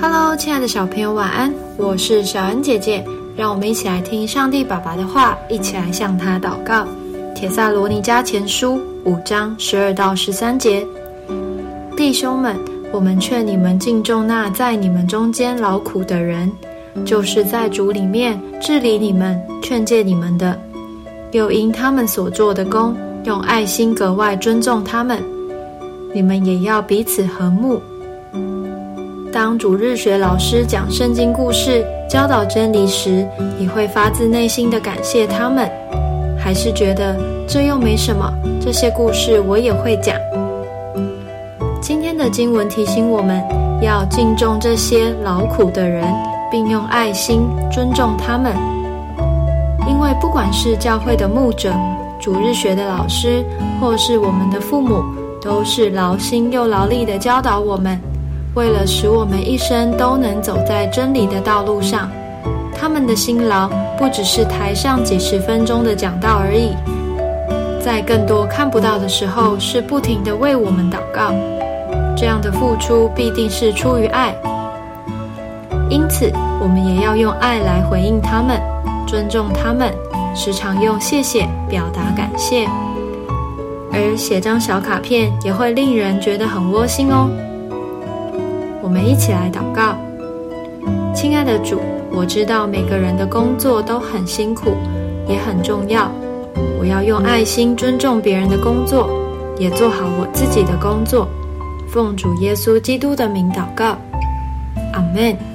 Hello，亲爱的小朋友，晚安！我是小恩姐姐，让我们一起来听上帝爸爸的话，一起来向他祷告。铁萨罗尼迦前书五章十二到十三节，弟兄们，我们劝你们敬重那在你们中间劳苦的人，就是在主里面治理你们、劝诫你们的，又因他们所做的工，用爱心格外尊重他们。你们也要彼此和睦。当主日学老师讲圣经故事、教导真理时，你会发自内心的感谢他们，还是觉得这又没什么？这些故事我也会讲。今天的经文提醒我们要敬重这些劳苦的人，并用爱心尊重他们，因为不管是教会的牧者、主日学的老师，或是我们的父母，都是劳心又劳力的教导我们。为了使我们一生都能走在真理的道路上，他们的辛劳不只是台上几十分钟的讲道而已，在更多看不到的时候，是不停的为我们祷告。这样的付出必定是出于爱，因此我们也要用爱来回应他们，尊重他们，时常用谢谢表达感谢，而写张小卡片也会令人觉得很窝心哦。我们一起来祷告，亲爱的主，我知道每个人的工作都很辛苦，也很重要。我要用爱心尊重别人的工作，也做好我自己的工作。奉主耶稣基督的名祷告，阿门。